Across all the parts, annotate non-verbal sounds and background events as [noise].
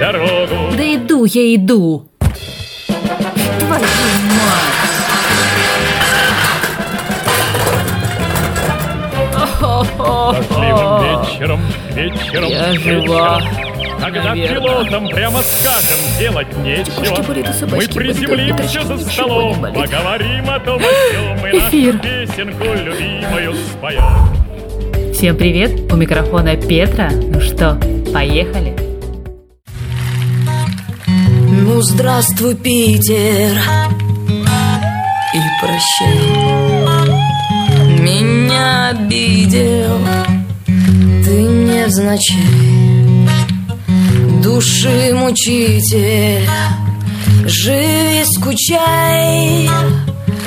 дорогу. Да иду я иду. Твою мать. Дождливым вечером, вечером, Я вечером. жива, Когда наверное. пилотам прямо скажем делать нечего, мы приземлимся за столом, поговорим о том, о сём, и Эфир. нашу песенку любимую споем. Всем привет, у микрофона Петра. Ну что, поехали? Ну, здравствуй, Питер. И прощай. Меня обидел Ты невзначай Души мучитель Живи, скучай.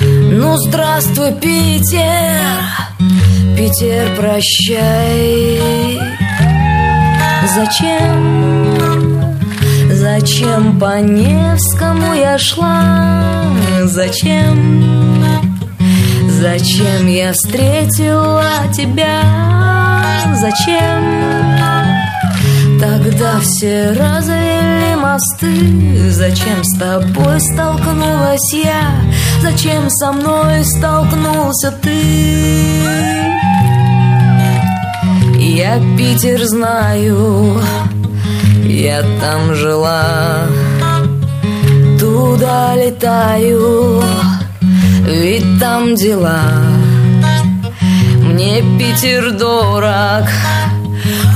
Ну, здравствуй, Питер. Питер, прощай. Зачем Зачем по Невскому я шла? Зачем? Зачем я встретила тебя? Зачем? Тогда все развели мосты Зачем с тобой столкнулась я? Зачем со мной столкнулся ты? Я Питер знаю я там жила, туда летаю, ведь там дела. Мне Питер дорог,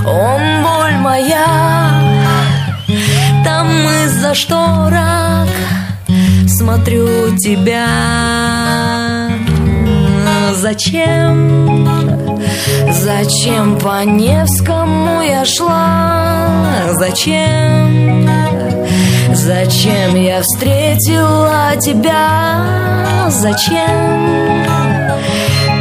он боль моя. Там из-за шторок смотрю тебя. Зачем? Зачем по Невскому я шла? Зачем? Зачем я встретила тебя? Зачем?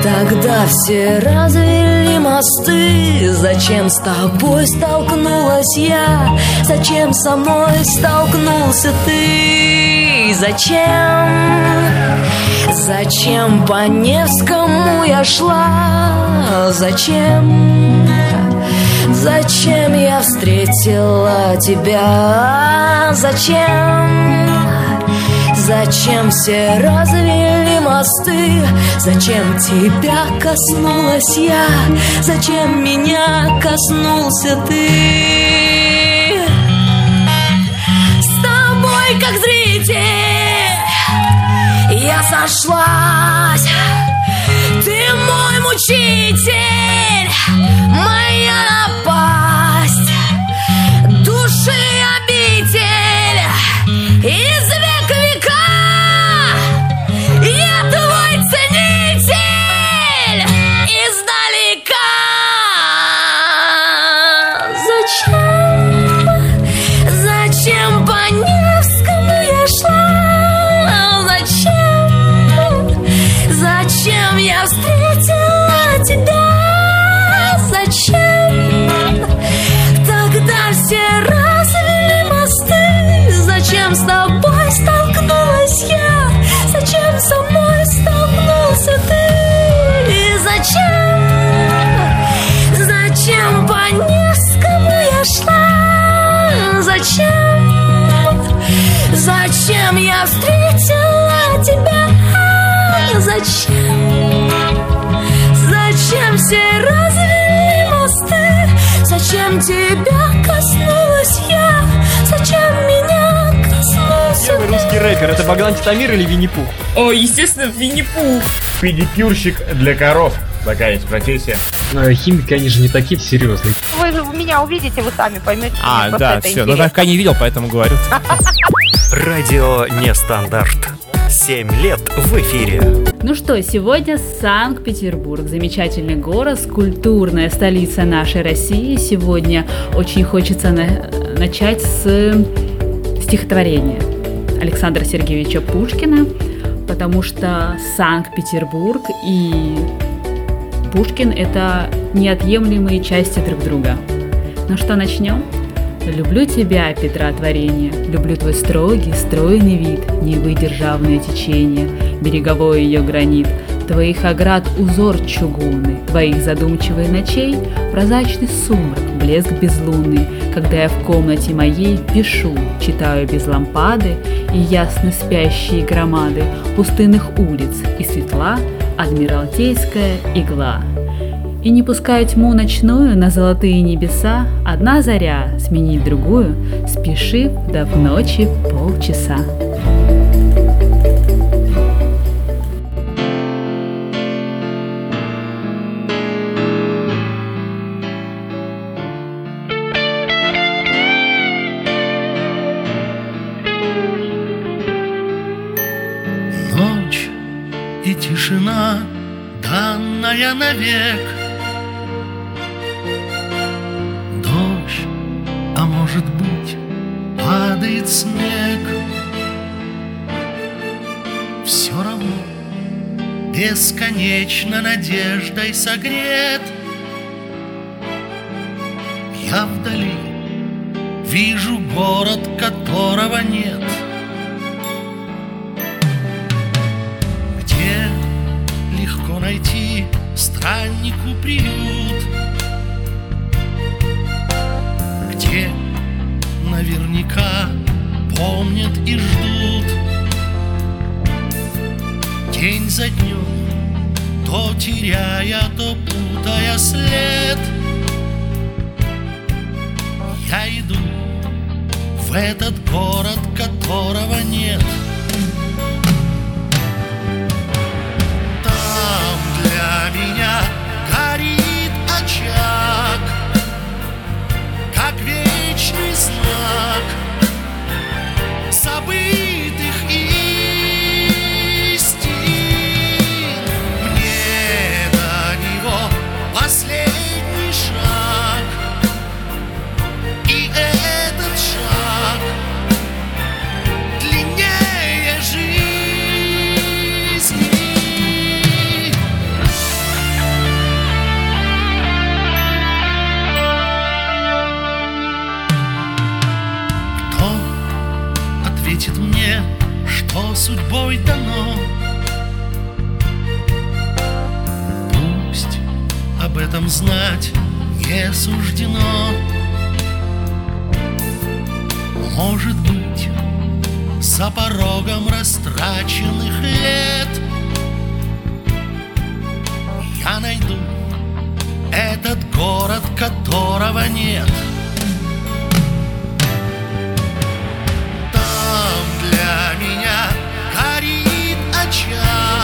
Тогда все развели мосты Зачем с тобой столкнулась я? Зачем со мной столкнулся ты? Зачем? Зачем по Невскому я шла? Зачем? Зачем я встретила тебя? Зачем? Зачем все развели мосты? Зачем тебя коснулась я? Зачем меня коснулся ты? С тобой как зритель я сошлась. Ты мой мучитель Моя тебя коснулась я? Зачем меня коснулся Первый русский рэпер это Богдан Титамир или Винни-Пух? О, естественно, Винни-Пух. Педикюрщик для коров. Такая есть профессия. Ну, химики, они же не такие серьезные. Вы же меня увидите, вы сами поймете. А, да, все. Ну, интересно. пока не видел, поэтому говорю. Радио Нестандарт. Семь лет в эфире. Ну что, сегодня Санкт-Петербург, замечательный город, культурная столица нашей России. Сегодня очень хочется на- начать с стихотворения Александра Сергеевича Пушкина, потому что Санкт-Петербург и Пушкин – это неотъемлемые части друг друга. Ну что, начнем? Люблю тебя, Петра творение, люблю твой строгий, стройный вид, Невы державное течение, береговой ее гранит, твоих оград узор чугунный, твоих задумчивых ночей прозрачный сумрак блеск безлунный, когда я в комнате моей пишу, читаю без лампады и ясно спящие громады пустынных улиц и светла адмиралтейская игла. И не пуская тьму ночную на золотые небеса, одна заря сменить другую, спешив до в ночи полчаса. Ночь и тишина, данная навек бесконечно надеждой согрет. Я вдали вижу город, которого нет. Где легко найти страннику приют то теряя, то путая след. Я иду в этот город, которого нет судьбой дано? Пусть об этом знать не суждено. Может быть, за порогом растраченных лет Я найду этот город, которого нет child.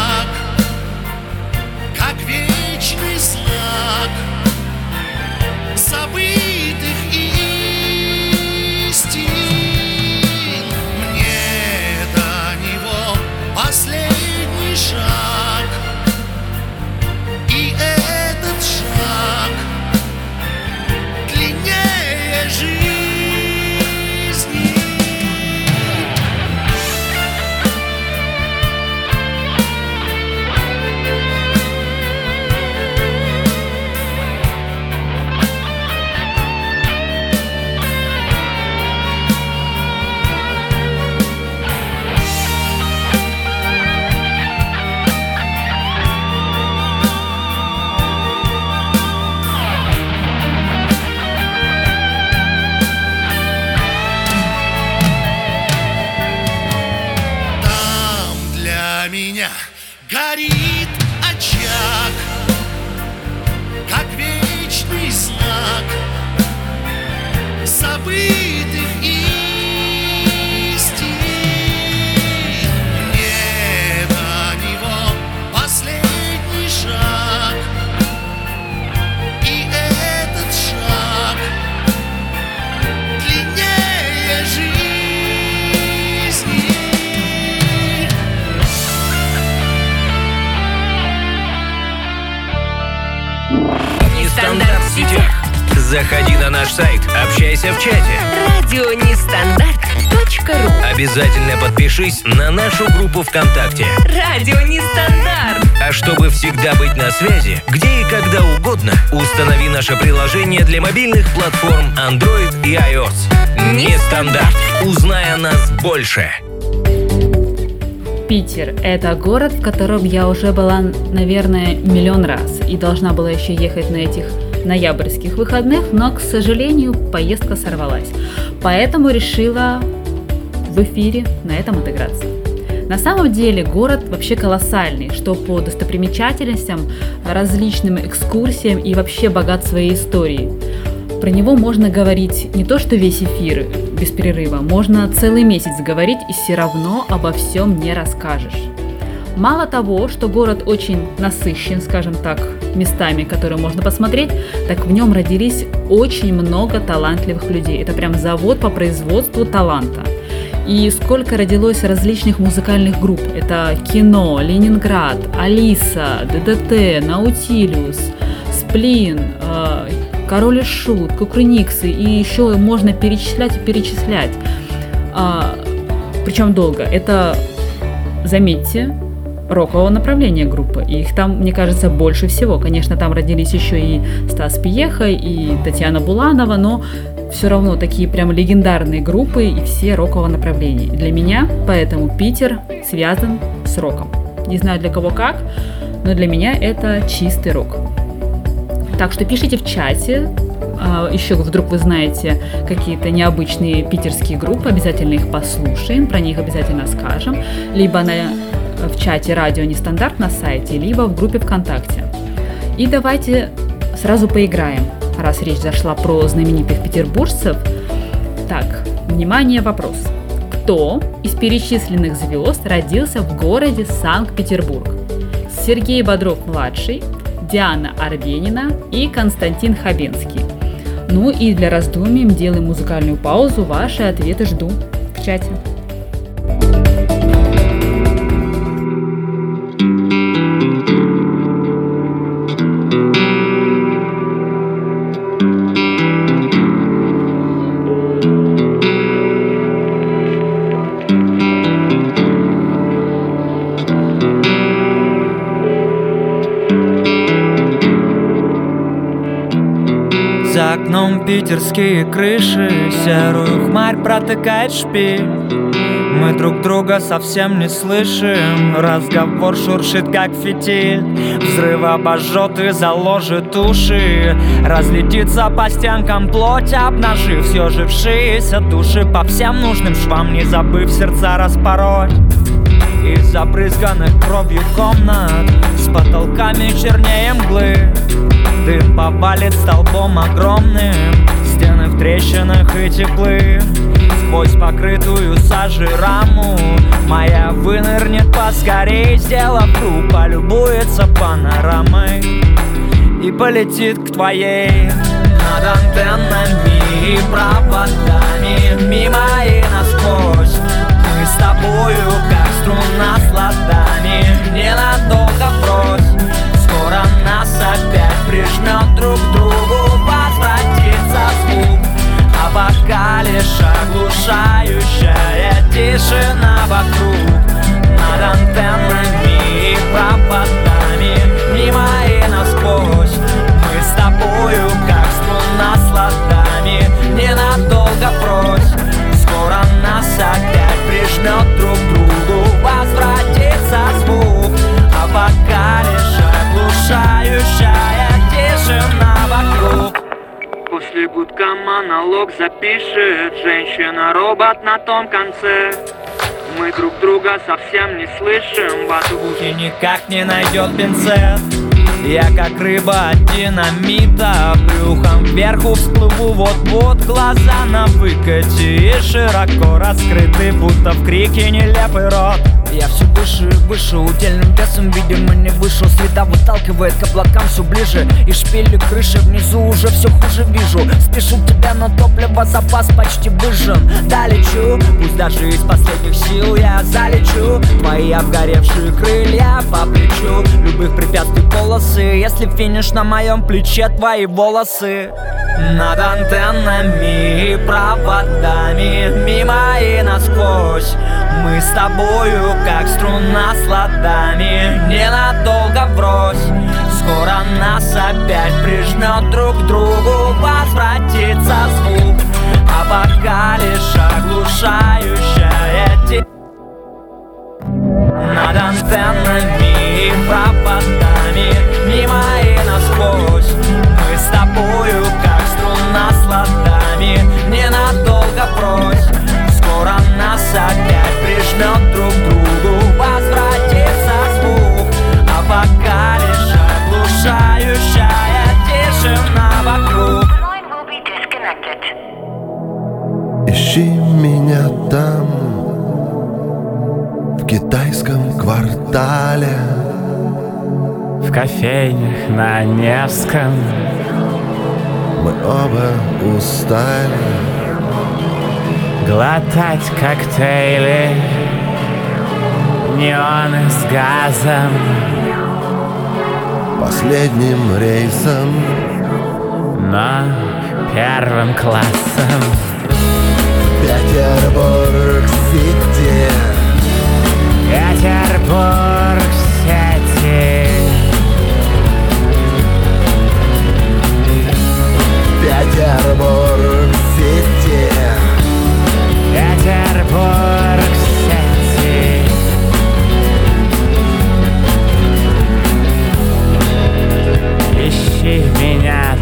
Наш сайт, общайся в чате. Радио Нестандарт.ру Обязательно подпишись на нашу группу ВКонтакте. Радио Нестандарт. А чтобы всегда быть на связи, где и когда угодно, установи наше приложение для мобильных платформ Android и iOS. Нестандарт. Узнай о нас больше. Питер – это город, в котором я уже была, наверное, миллион раз и должна была еще ехать на этих ноябрьских выходных, но, к сожалению, поездка сорвалась. Поэтому решила в эфире на этом отыграться. На самом деле город вообще колоссальный, что по достопримечательностям, различным экскурсиям и вообще богат своей историей. Про него можно говорить не то что весь эфир без перерыва, можно целый месяц говорить и все равно обо всем не расскажешь. Мало того, что город очень насыщен, скажем так, местами, которые можно посмотреть, так в нем родились очень много талантливых людей. Это прям завод по производству таланта. И сколько родилось различных музыкальных групп. Это Кино, Ленинград, Алиса, ДДТ, Наутилиус, Сплин, э, Король и Шут, Кукрыниксы. И еще можно перечислять и перечислять. А, причем долго. Это, заметьте, рокового направления группы. И их там, мне кажется, больше всего. Конечно, там родились еще и Стас Пьеха, и Татьяна Буланова, но все равно такие прям легендарные группы и все рокового направления. Для меня поэтому Питер связан с роком. Не знаю для кого как, но для меня это чистый рок. Так что пишите в чате, а, еще вдруг вы знаете какие-то необычные питерские группы, обязательно их послушаем, про них обязательно скажем, либо на, в чате радио Нестандарт на сайте, либо в группе ВКонтакте. И давайте сразу поиграем раз речь зашла про знаменитых петербуржцев. Так, внимание, вопрос. Кто из перечисленных звезд родился в городе Санкт-Петербург? Сергей Бодров-младший, Диана Арбенина и Константин Хабенский. Ну и для раздумий делаем музыкальную паузу. Ваши ответы жду в чате. Питерские крыши Серую хмарь протыкает шпиль. Мы друг друга совсем не слышим Разговор шуршит как фитиль. Взрыв обожжет и заложит уши Разлетится по стенкам плоть Обнажив съежившиеся души. По всем нужным швам Не забыв сердца распороть. Из забрызганных кровью комнат С потолками чернее мглы Дым повалит столбом огромным Стены в трещинах и теплы. Сквозь покрытую сажей раму Моя вынырнет поскорей Сделав круг, полюбуется панорамой И полетит к твоей Над антеннами и проводами Мимо и насквозь Мы с тобою, как струна с ладами Ненадолго Скоро нас опять прижмет друг к другу Возвратится звук. А пока лишь оглушающая тишина вокруг. Над антеннами и проводами Мимо После гудка монолог запишет Женщина-робот на том конце. Мы друг друга совсем не слышим В звуке никак не найдет пинцет. Я как рыба от динамита Брюхом вверху всплыву. Вот-вот Глаза на выкате и широко раскрыты Будто в крике нелепый рот я все выше и выше, удельным весом, видимо, не вышел. Среда выталкивает к облакам все ближе И шпили крыши внизу уже все хуже вижу. Спешу к тебе, но топливо запас почти выжжен. Да лечу, пусть даже из последних сил я залечу. Твои обгоревшие крылья по плечу Любых препятствий полосы Если финиш на моем плече, твои волосы. Над антеннами и проводами Мимо и насквозь Мы с тобою как струна с ладами Ненадолго брось Скоро нас опять прижмет друг к другу. Возвратится звук. А пока лишь оглушающая тень. Над антеннами и проводами Мимо и насквозь. Мы с тобой Ищи меня там, в китайском квартале. В кофейнях на Невском. Мы оба устали. Глотать коктейли Неоны с газом. Последним рейсом. Но первым классом Петербург-Сити Петербург-Сити Петербург-Сити Петербург-Сити Ищи меня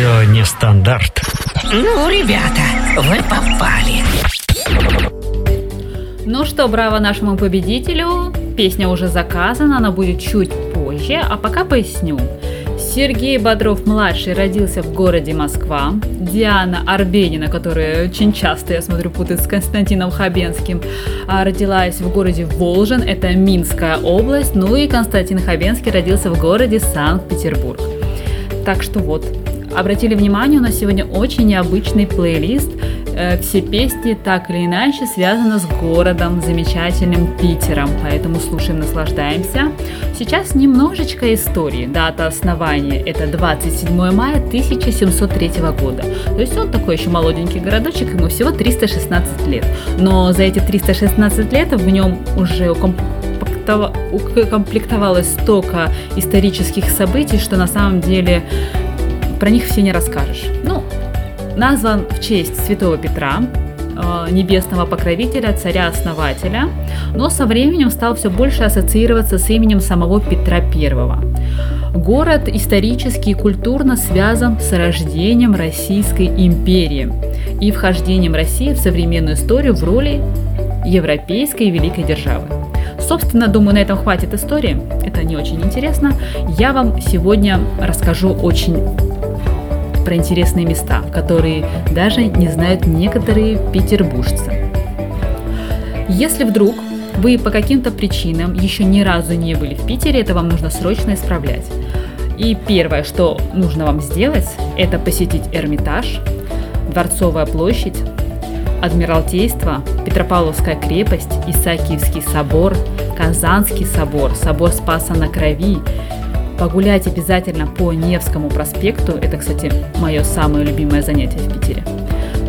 Радио Нестандарт. Ну, ребята, вы попали. Ну что, браво нашему победителю. Песня уже заказана, она будет чуть позже, а пока поясню. Сергей Бодров-младший родился в городе Москва. Диана Арбенина, которая очень часто, я смотрю, путает с Константином Хабенским, а, родилась в городе Волжин, это Минская область. Ну и Константин Хабенский родился в городе Санкт-Петербург. Так что вот, обратили внимание, у нас сегодня очень необычный плейлист. Э, Все песни так или иначе связаны с городом, замечательным Питером, поэтому слушаем, наслаждаемся. Сейчас немножечко истории. Дата основания это 27 мая 1703 года. То есть он такой еще молоденький городочек, ему всего 316 лет. Но за эти 316 лет в нем уже укомплектовалось столько исторических событий, что на самом деле про них все не расскажешь. Ну, назван в честь святого Петра, э, небесного покровителя, царя-основателя, но со временем стал все больше ассоциироваться с именем самого Петра I. Город исторически и культурно связан с рождением Российской империи и вхождением России в современную историю в роли европейской великой державы. Собственно, думаю, на этом хватит истории. Это не очень интересно. Я вам сегодня расскажу очень про интересные места, которые даже не знают некоторые петербуржцы. Если вдруг вы по каким-то причинам еще ни разу не были в Питере, это вам нужно срочно исправлять. И первое, что нужно вам сделать, это посетить Эрмитаж, Дворцовая площадь, Адмиралтейство, Петропавловская крепость, Исаакиевский собор, Казанский собор, собор Спаса на Крови. Погулять обязательно по Невскому проспекту. Это, кстати, мое самое любимое занятие в Питере.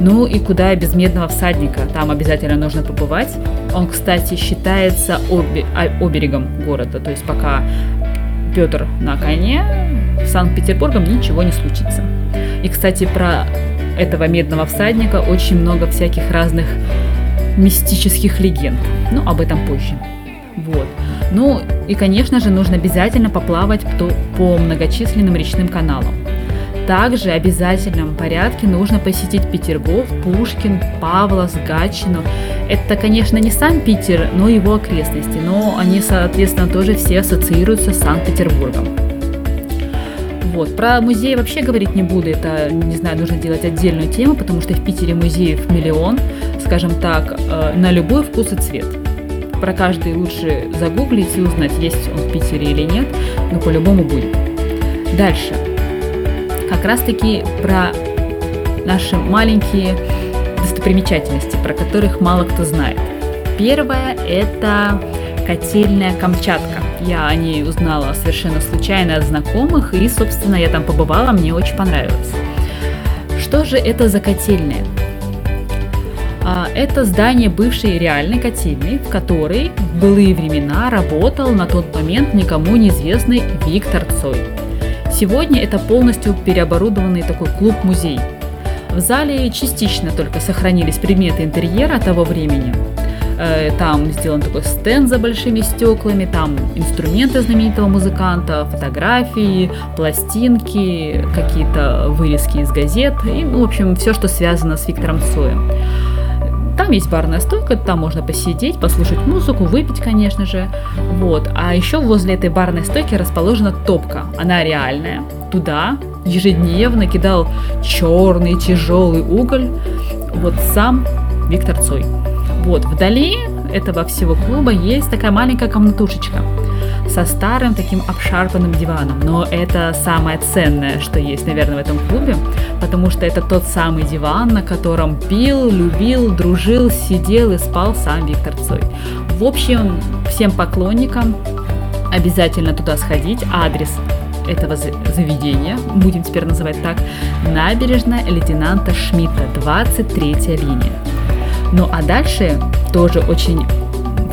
Ну и куда без медного всадника, там обязательно нужно побывать. Он, кстати, считается оби- а- оберегом города, то есть пока Петр на коне, с Санкт-Петербургом ничего не случится. И, кстати, про этого медного всадника очень много всяких разных мистических легенд. Ну, об этом позже. Вот. Ну и, конечно же, нужно обязательно поплавать по, многочисленным речным каналам. Также в обязательном порядке нужно посетить Петергоф, Пушкин, Павловск, Гатчину. Это, конечно, не сам Питер, но его окрестности, но они, соответственно, тоже все ассоциируются с Санкт-Петербургом. Вот. Про музей вообще говорить не буду, это, не знаю, нужно делать отдельную тему, потому что в Питере музеев миллион, скажем так, э, на любой вкус и цвет. Про каждый лучше загуглить и узнать, есть он в Питере или нет, но по-любому будет. Дальше как раз-таки про наши маленькие достопримечательности, про которых мало кто знает. Первое – это котельная Камчатка. Я о ней узнала совершенно случайно от знакомых, и, собственно, я там побывала, мне очень понравилось. Что же это за котельная? Это здание бывшей реальной котельной, в которой в былые времена работал на тот момент никому неизвестный Виктор Цой. Сегодня это полностью переоборудованный такой клуб-музей. В зале частично только сохранились предметы интерьера того времени. Э, там сделан такой стенд за большими стеклами, там инструменты знаменитого музыканта, фотографии, пластинки, какие-то вырезки из газет и, ну, в общем, все, что связано с Виктором Цоем. Там есть барная стойка, там можно посидеть, послушать музыку, выпить, конечно же. Вот. А еще возле этой барной стойки расположена топка. Она реальная. Туда ежедневно кидал черный тяжелый уголь вот сам Виктор Цой. Вот, вдали этого всего клуба есть такая маленькая комнатушечка со старым таким обшарпанным диваном. Но это самое ценное, что есть, наверное, в этом клубе, потому что это тот самый диван, на котором пил, любил, дружил, сидел и спал сам Виктор Цой. В общем, всем поклонникам обязательно туда сходить. Адрес этого заведения, будем теперь называть так, набережная лейтенанта Шмидта, 23 линия. Ну а дальше тоже очень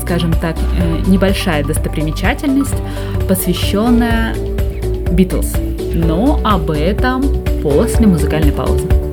скажем так, э, небольшая достопримечательность, посвященная Битлз. Но об этом после музыкальной паузы.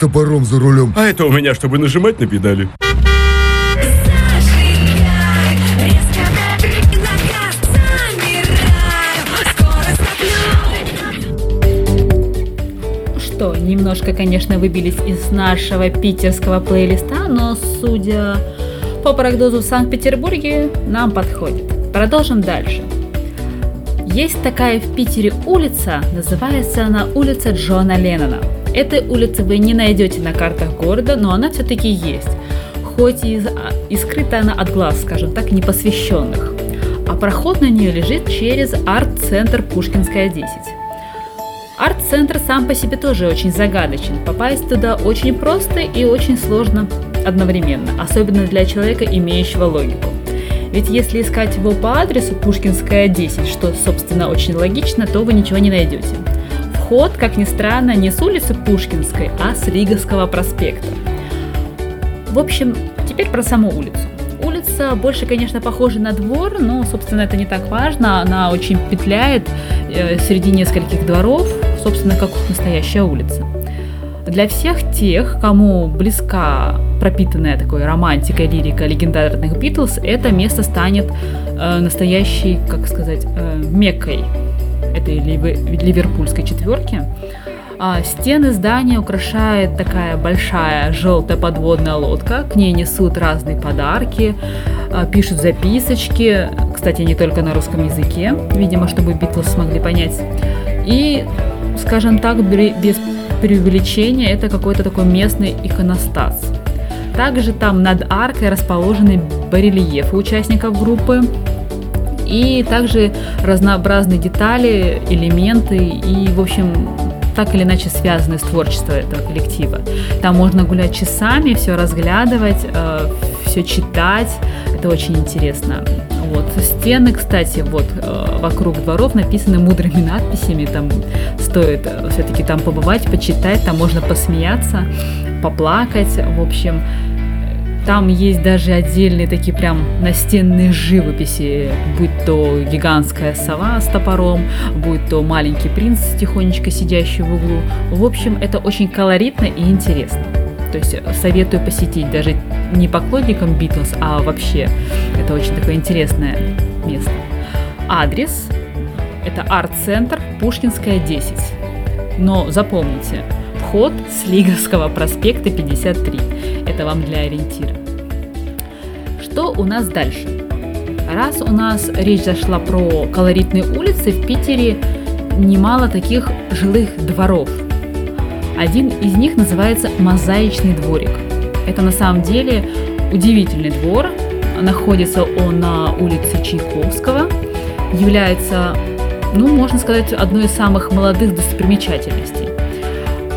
Топором за рулем? А это у меня, чтобы нажимать на педали. Что, немножко, конечно, выбились из нашего питерского плейлиста, но судя по прогнозу в Санкт-Петербурге, нам подходит. Продолжим дальше. Есть такая в Питере улица, называется она улица Джона Леннона. Этой улицы вы не найдете на картах города, но она все-таки есть. Хоть и, и скрыта она от глаз, скажем так, непосвященных. А проход на нее лежит через арт-центр Пушкинская 10. Арт-центр сам по себе тоже очень загадочен. Попасть туда очень просто и очень сложно одновременно, особенно для человека, имеющего логику. Ведь если искать его по адресу Пушкинская 10, что, собственно, очень логично, то вы ничего не найдете. Вход, как ни странно, не с улицы Пушкинской, а с Риговского проспекта. В общем, теперь про саму улицу. Улица больше, конечно, похожа на двор, но, собственно, это не так важно. Она очень петляет э, среди нескольких дворов, собственно, как настоящая улица. Для всех тех, кому близка пропитанная такой романтикой, лирика легендарных Битлз, это место станет э, настоящей, как сказать, э, меккой этой ливерпульской четверки. А стены здания украшает такая большая желтая подводная лодка. К ней несут разные подарки, а, пишут записочки. Кстати, не только на русском языке, видимо, чтобы Битлз смогли понять. И, скажем так, без преувеличения, это какой-то такой местный иконостас. Также там над аркой расположены барельефы участников группы. И также разнообразные детали, элементы и, в общем, так или иначе связаны с творчеством этого коллектива. Там можно гулять часами, все разглядывать, э, все читать. Это очень интересно. Вот. Стены, кстати, вот э, вокруг дворов написаны мудрыми надписями. Там стоит э, все-таки там побывать, почитать, там можно посмеяться, поплакать. В общем, там есть даже отдельные такие прям настенные живописи, будь то гигантская сова с топором, будь то маленький принц тихонечко сидящий в углу. В общем, это очень колоритно и интересно. То есть советую посетить даже не поклонникам Битлз, а вообще. Это очень такое интересное место. Адрес – это арт-центр Пушкинская 10. Но запомните, вход с Лиговского проспекта 53. Это вам для ориентира. Что у нас дальше? Раз у нас речь зашла про колоритные улицы, в Питере немало таких жилых дворов. Один из них называется «Мозаичный дворик». Это на самом деле удивительный двор. Находится он на улице Чайковского. Является, ну, можно сказать, одной из самых молодых достопримечательностей.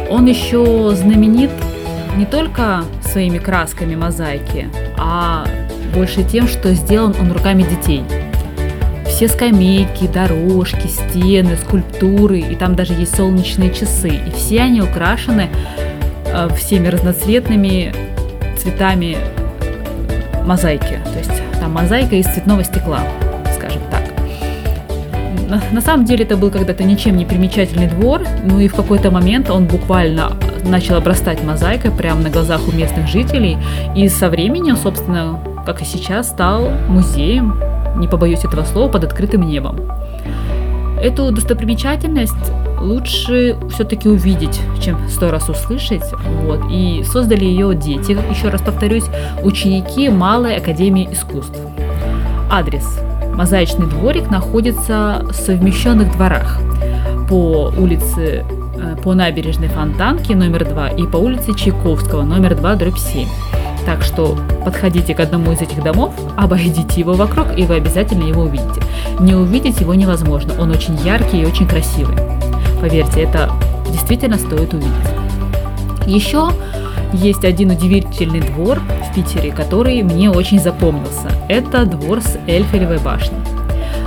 Он еще знаменит не только своими красками мозаики, а больше тем, что сделан он руками детей. Все скамейки, дорожки, стены, скульптуры, и там даже есть солнечные часы. И все они украшены э, всеми разноцветными цветами мозаики. То есть там мозаика из цветного стекла, скажем так. На, на самом деле это был когда-то ничем не примечательный двор, ну и в какой-то момент он буквально начал обрастать мозаикой прямо на глазах у местных жителей. И со временем, собственно, как и сейчас, стал музеем, не побоюсь этого слова, под открытым небом. Эту достопримечательность лучше все-таки увидеть, чем сто раз услышать. Вот. И создали ее дети, еще раз повторюсь, ученики Малой Академии искусств. Адрес. Мозаичный дворик находится в совмещенных дворах по улице по набережной Фонтанки номер 2 и по улице Чайковского номер 2 дробь 7. Так что подходите к одному из этих домов, обойдите его вокруг, и вы обязательно его увидите. Не увидеть его невозможно, он очень яркий и очень красивый. Поверьте, это действительно стоит увидеть. Еще есть один удивительный двор в Питере, который мне очень запомнился. Это двор с Эльфелевой башней.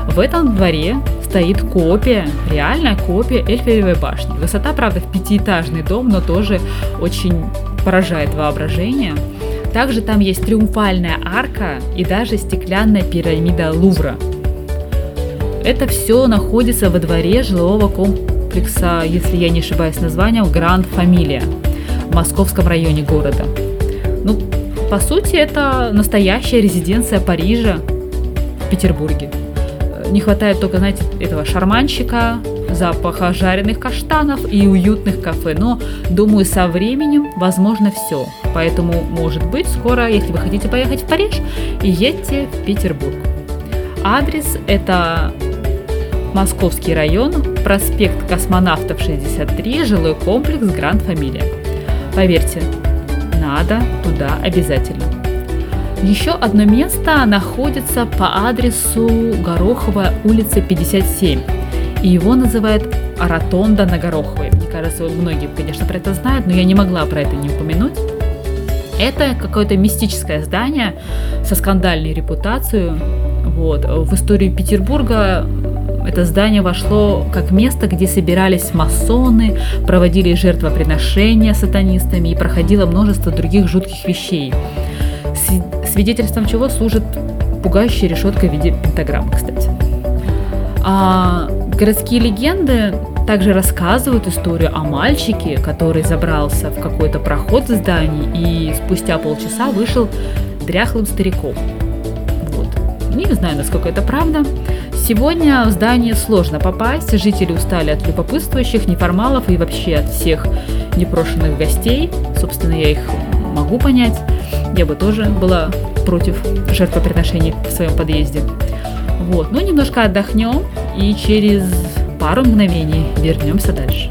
В этом дворе стоит копия, реальная копия Эльфелевой башни. Высота, правда, в пятиэтажный дом, но тоже очень поражает воображение. Также там есть триумфальная арка и даже стеклянная пирамида Лувра. Это все находится во дворе жилого комплекса, если я не ошибаюсь названием, Гранд Фамилия в московском районе города. Ну, по сути, это настоящая резиденция Парижа в Петербурге. Не хватает только, знаете, этого шарманщика, запаха жареных каштанов и уютных кафе. Но, думаю, со временем возможно все. Поэтому, может быть, скоро, если вы хотите поехать в Париж, едьте в Петербург. Адрес это Московский район, проспект Космонавтов 63, жилой комплекс Гранд Фамилия. Поверьте, надо туда обязательно. Еще одно место находится по адресу Гороховая улица 57. И его называют Ротонда на Гороховой. Мне кажется, многие, конечно, про это знают, но я не могла про это не упомянуть. Это какое-то мистическое здание со скандальной репутацией. Вот. В историю Петербурга это здание вошло как место, где собирались масоны, проводили жертвоприношения сатанистами и проходило множество других жутких вещей. Свидетельством чего служит пугающая решетка в виде пентаграммы, кстати. А городские легенды также рассказывают историю о мальчике, который забрался в какой-то проход в здании и спустя полчаса вышел дряхлым стариком. Вот. Не знаю, насколько это правда. Сегодня в здание сложно попасть, жители устали от любопытствующих, неформалов и вообще от всех непрошенных гостей. Собственно, я их могу понять. Я бы тоже была против жертвоприношений в своем подъезде. Вот, ну немножко отдохнем и через пару мгновений вернемся дальше.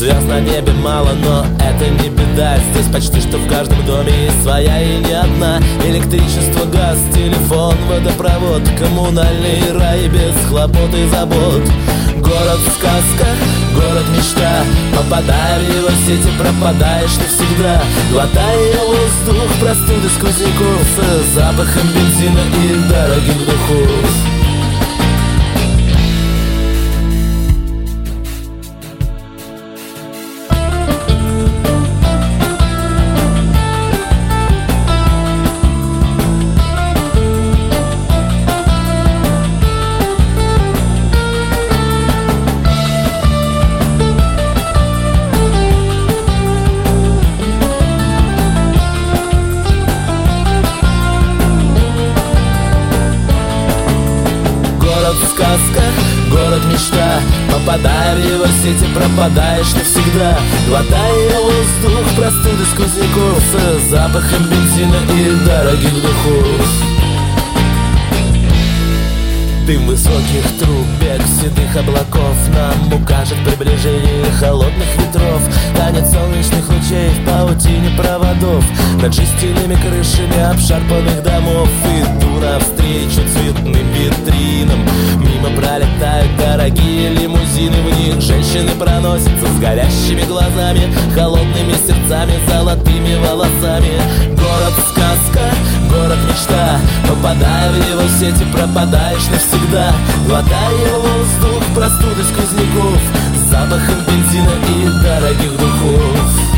Звезд на небе мало, но это не беда. Здесь почти что в каждом доме есть своя и не одна. Электричество, газ, телефон, водопровод Коммунальный рай без хлопот и забот. Город сказка, город мечта. Попадая в его сети, пропадаешь навсегда. Глотая воздух простуды сквозняков. С запахом бензина и дорогих духов пропадаешь навсегда. Глотая воздух простуды сквозняков С запахом бензина и дорогих духов Дым высоких труб, бег седых облаков Нам укажет приближение холодных ветров. Танец солнечных лучей в паутине проводов. Над жестяными крышами обшарпанных домов. Иду навстречу цветным витринам. Мимо пролетают дорогие лимузины. В них женщины проносятся с горящими глазами Холодными сердцами, золотыми волосами. Город сказка, город мечта. Попадая в его сети, пропадаешь навсегда. Всегда Глотая воздух простуды сквозняков Запахом бензина и дорогих духов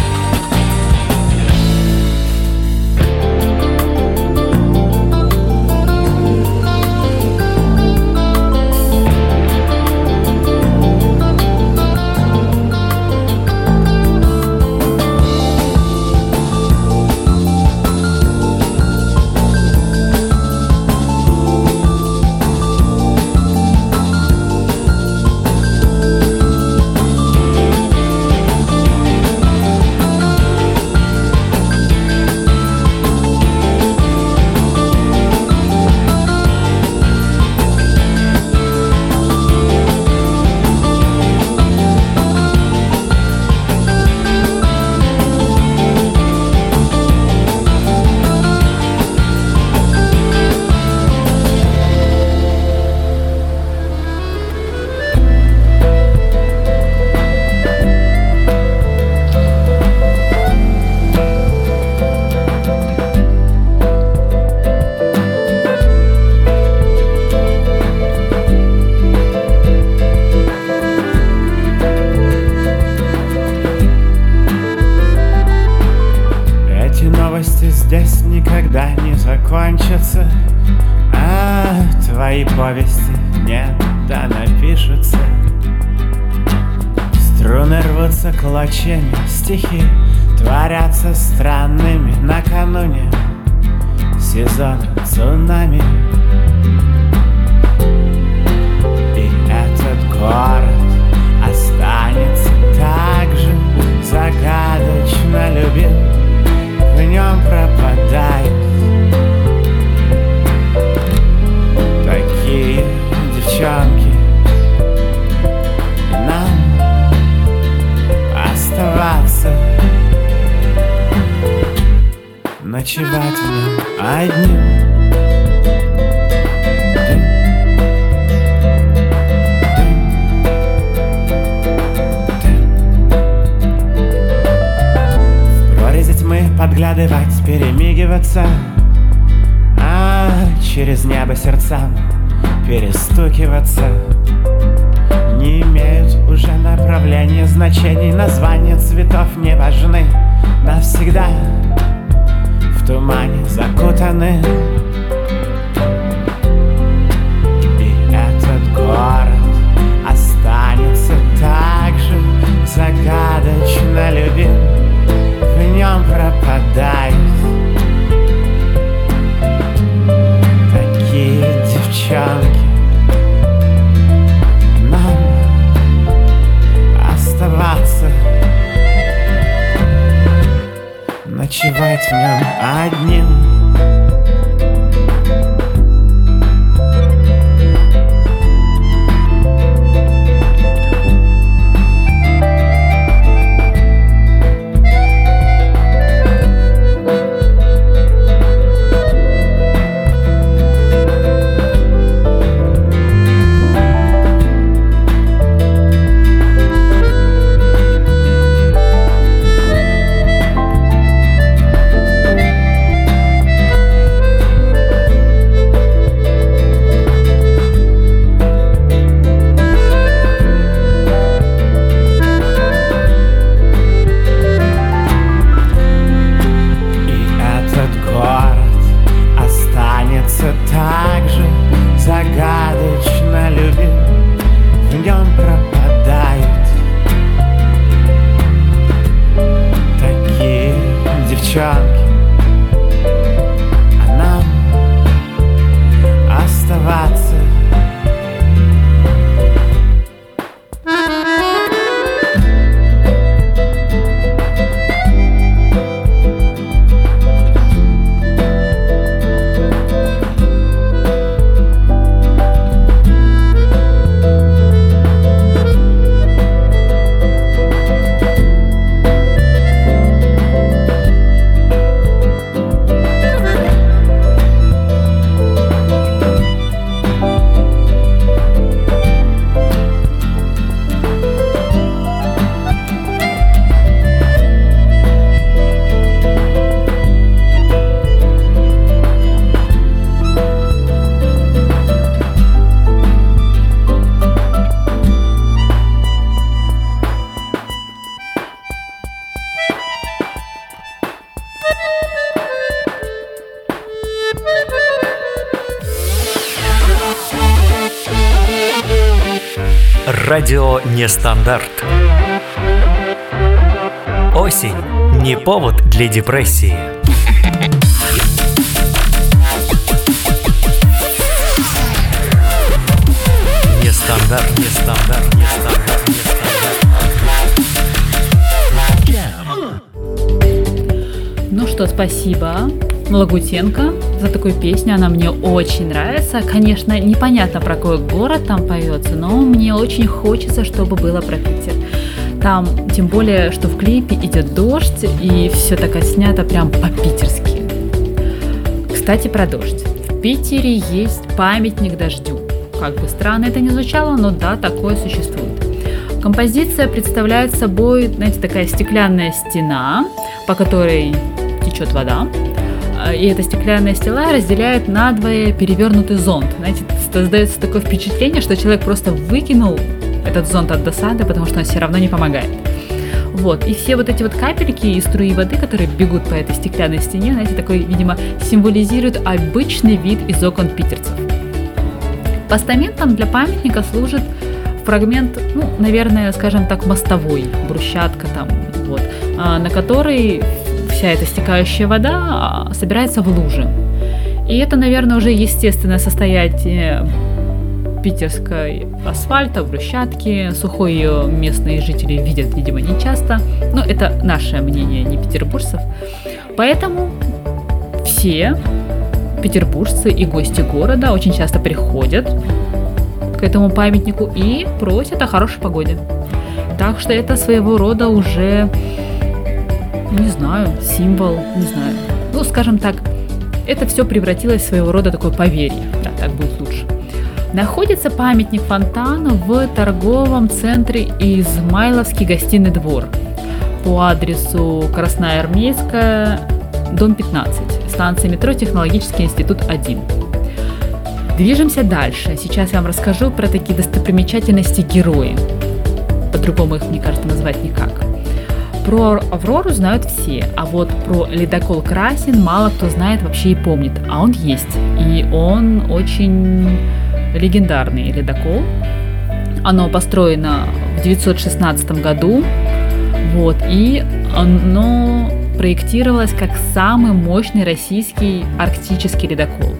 одним подглядывать, перемигиваться. А через небо сердцам перестукиваться. Не имеют уже направления, значений Названия цветов не важны навсегда. В тумане zakotane. Радио Нестандарт. Осень – не повод для депрессии. Нестандарт, нестандарт, нестандарт, нестандарт. Ну что, спасибо, Лагутенко, за такую песню. Она мне очень нравится. Конечно, непонятно, про какой город там поется, но мне очень хочется, чтобы было про Питер. Там, тем более, что в клипе идет дождь, и все так отснято прям по-питерски. Кстати, про дождь. В Питере есть памятник дождю. Как бы странно это ни звучало, но да, такое существует. Композиция представляет собой, знаете, такая стеклянная стена, по которой течет вода. И эта стеклянная стела разделяет надвое перевернутый зонт. Знаете, создается такое впечатление, что человек просто выкинул этот зонт от досады, потому что он все равно не помогает. Вот, и все вот эти вот капельки и струи воды, которые бегут по этой стеклянной стене, знаете, такой, видимо, символизируют обычный вид из окон питерцев. Постаментом для памятника служит фрагмент, ну, наверное, скажем так, мостовой, брусчатка там, вот, а, на которой вся эта стекающая вода а, собирается в луже. И это, наверное, уже естественное состояние питерской асфальта, брусчатки. Сухой ее местные жители видят, видимо, не часто. Но это наше мнение, не петербуржцев. Поэтому все петербуржцы и гости города очень часто приходят к этому памятнику и просят о хорошей погоде. Так что это своего рода уже, не знаю, символ, не знаю. Ну, скажем так, это все превратилось в своего рода такое поверье. Да, так будет лучше. Находится памятник фонтану в торговом центре Измайловский гостиный двор по адресу Красная Армейская, дом 15, станция метро Технологический институт 1. Движемся дальше. Сейчас я вам расскажу про такие достопримечательности герои. По-другому их, мне кажется, назвать никак. Про Аврору знают все, а вот про ледокол Красин мало кто знает вообще и помнит. А он есть. И он очень легендарный ледокол. Оно построено в 916 году. Вот, и оно проектировалось как самый мощный российский арктический ледокол.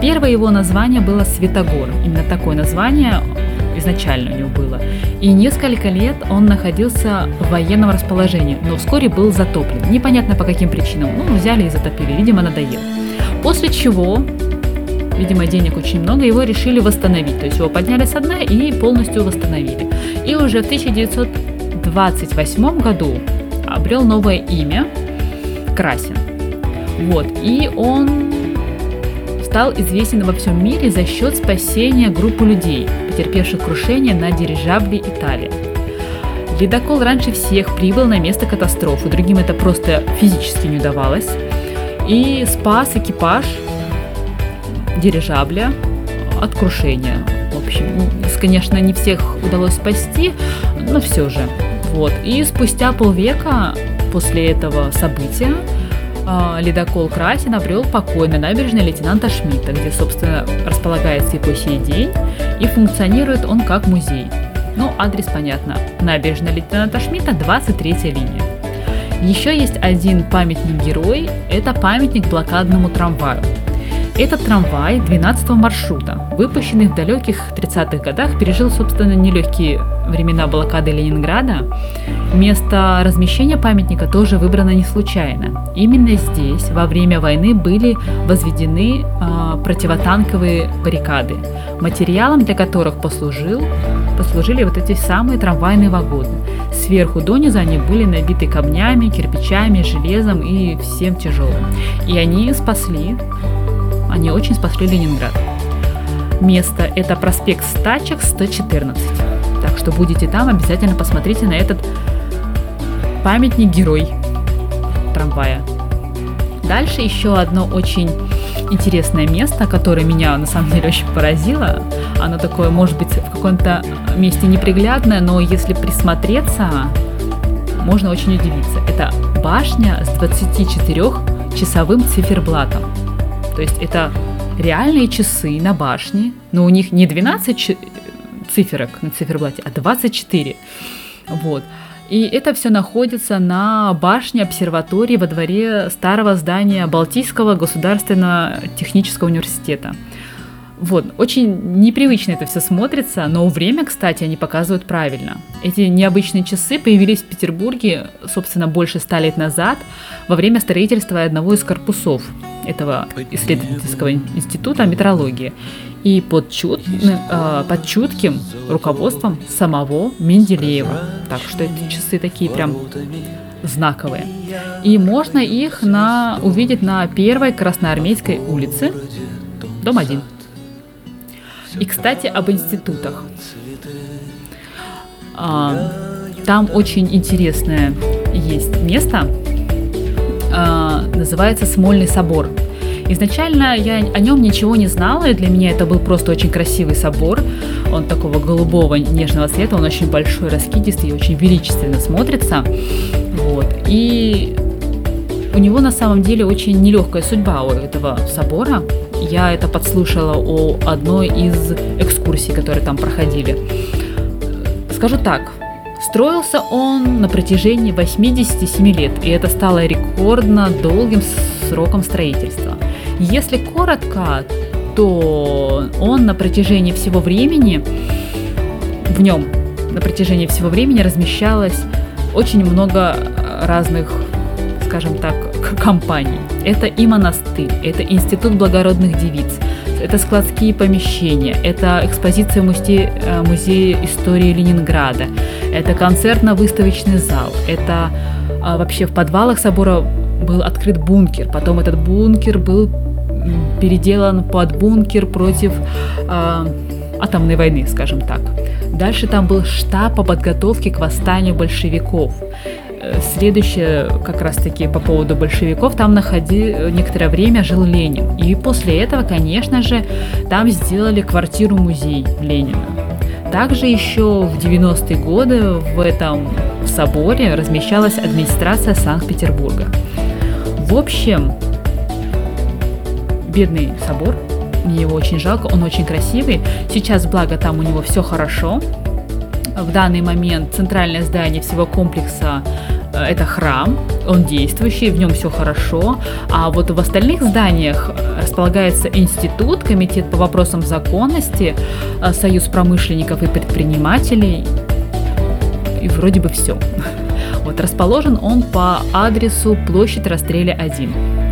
Первое его название было Светогор. Именно такое название изначально у него было. И несколько лет он находился в военном расположении, но вскоре был затоплен. Непонятно по каким причинам. Ну, взяли и затопили, видимо, надоел. После чего, видимо, денег очень много, его решили восстановить. То есть его подняли с дна и полностью восстановили. И уже в 1928 году обрел новое имя Красин. Вот. И он стал известен во всем мире за счет спасения группы людей, потерпевших крушение на дирижабле Италия. Ледокол раньше всех прибыл на место катастрофы, другим это просто физически не удавалось, и спас экипаж дирижабля от крушения. В общем, конечно, не всех удалось спасти, но все же. Вот. И спустя полвека после этого события а, ледокол Красин обрел покой на набережной лейтенанта Шмидта, где, собственно, располагается и по сей день, и функционирует он как музей. Ну, адрес понятно. Набережная лейтенанта Шмидта, 23 линия. Еще есть один памятник-герой – это памятник блокадному трамваю. Этот трамвай 12 маршрута, выпущенный в далеких 30-х годах, пережил, собственно, нелегкие времена блокады Ленинграда. Место размещения памятника тоже выбрано не случайно. Именно здесь во время войны были возведены э, противотанковые баррикады, материалом для которых послужил, послужили вот эти самые трамвайные вагоны. Сверху донизу они были набиты камнями, кирпичами, железом и всем тяжелым. И они спасли они очень спасли Ленинград. Место – это проспект Стачек, 114. Так что будете там, обязательно посмотрите на этот памятник-герой трамвая. Дальше еще одно очень интересное место, которое меня на самом деле [laughs] очень поразило. Оно такое, может быть, в каком-то месте неприглядное, но если присмотреться, можно очень удивиться. Это башня с 24-часовым циферблатом. То есть это реальные часы на башне, но у них не 12 циферок на циферблате, а 24. Вот. И это все находится на башне обсерватории во дворе старого здания Балтийского государственного технического университета. Вот, очень непривычно это все смотрится, но время, кстати, они показывают правильно. Эти необычные часы появились в Петербурге, собственно, больше ста лет назад, во время строительства одного из корпусов этого исследовательского института метрологии. И под, чут, э, под чутким руководством самого Менделеева. Так что эти часы такие прям знаковые. И можно их на, увидеть на первой Красноармейской улице, дом 1. И, кстати, об институтах. А, там очень интересное есть место, а, называется Смольный собор. Изначально я о нем ничего не знала, и для меня это был просто очень красивый собор. Он такого голубого нежного цвета, он очень большой, раскидистый и очень величественно смотрится. Вот. И у него на самом деле очень нелегкая судьба у этого собора. Я это подслушала о одной из экскурсий, которые там проходили. Скажу так, строился он на протяжении 87 лет, и это стало рекордно долгим сроком строительства. Если коротко, то он на протяжении всего времени, в нем на протяжении всего времени размещалось очень много разных, скажем так, компаний. Это и монастырь, это институт благородных девиц, это складские помещения, это экспозиция музея, э, музея истории Ленинграда, это концертно-выставочный зал, это а, вообще в подвалах собора был открыт бункер, потом этот бункер был переделан под бункер против э, атомной войны, скажем так. Дальше там был штаб по подготовке к восстанию большевиков. Э, следующее, как раз таки по поводу большевиков, там находи, некоторое время жил Ленин. И после этого, конечно же, там сделали квартиру-музей Ленина. Также еще в 90-е годы в этом соборе размещалась администрация Санкт-Петербурга. В общем, бедный собор, мне его очень жалко, он очень красивый. Сейчас, благо, там у него все хорошо. В данный момент центральное здание всего комплекса э, это храм, он действующий, в нем все хорошо. А вот в остальных зданиях располагается институт, комитет по вопросам законности, э, союз промышленников и предпринимателей. И вроде бы все. [laughs] Вот расположен он по адресу площадь Растреля 1.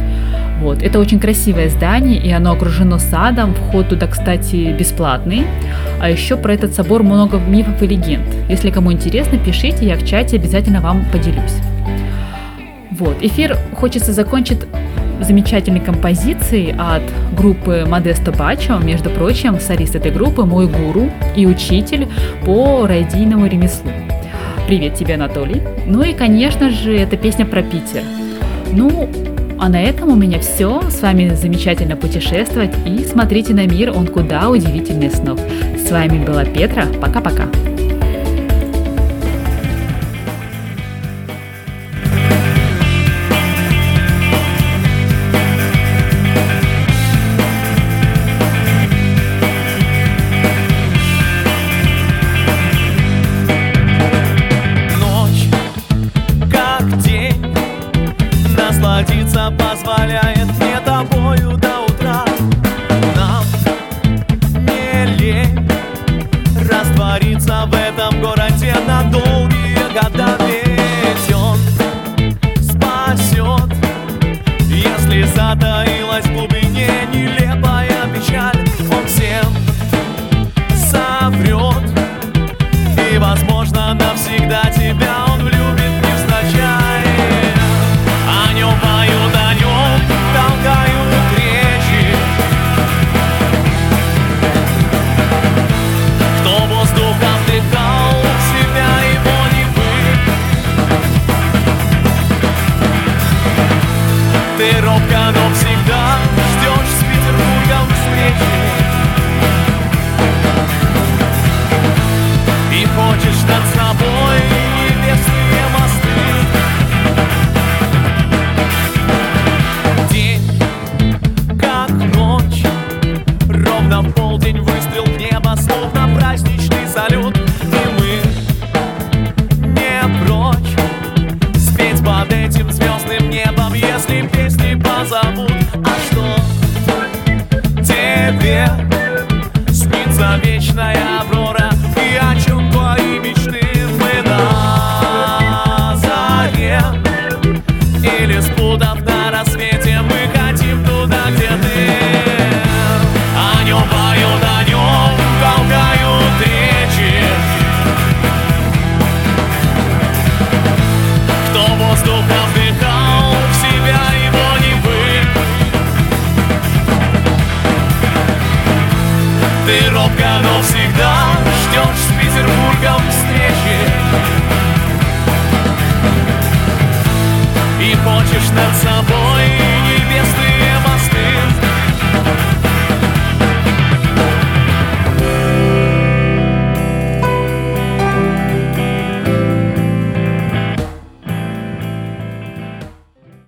Вот. Это очень красивое здание, и оно окружено садом. Вход туда, кстати, бесплатный. А еще про этот собор много мифов и легенд. Если кому интересно, пишите, я в чате обязательно вам поделюсь. Вот. Эфир хочется закончить замечательной композицией от группы Модесто Бачо. Между прочим, солист этой группы мой гуру и учитель по радийному ремеслу. Привет тебе, Анатолий. Ну и, конечно же, эта песня про Питер. Ну, а на этом у меня все. С вами замечательно путешествовать и смотрите на мир, он куда удивительнее снов. С вами была Петра. Пока-пока.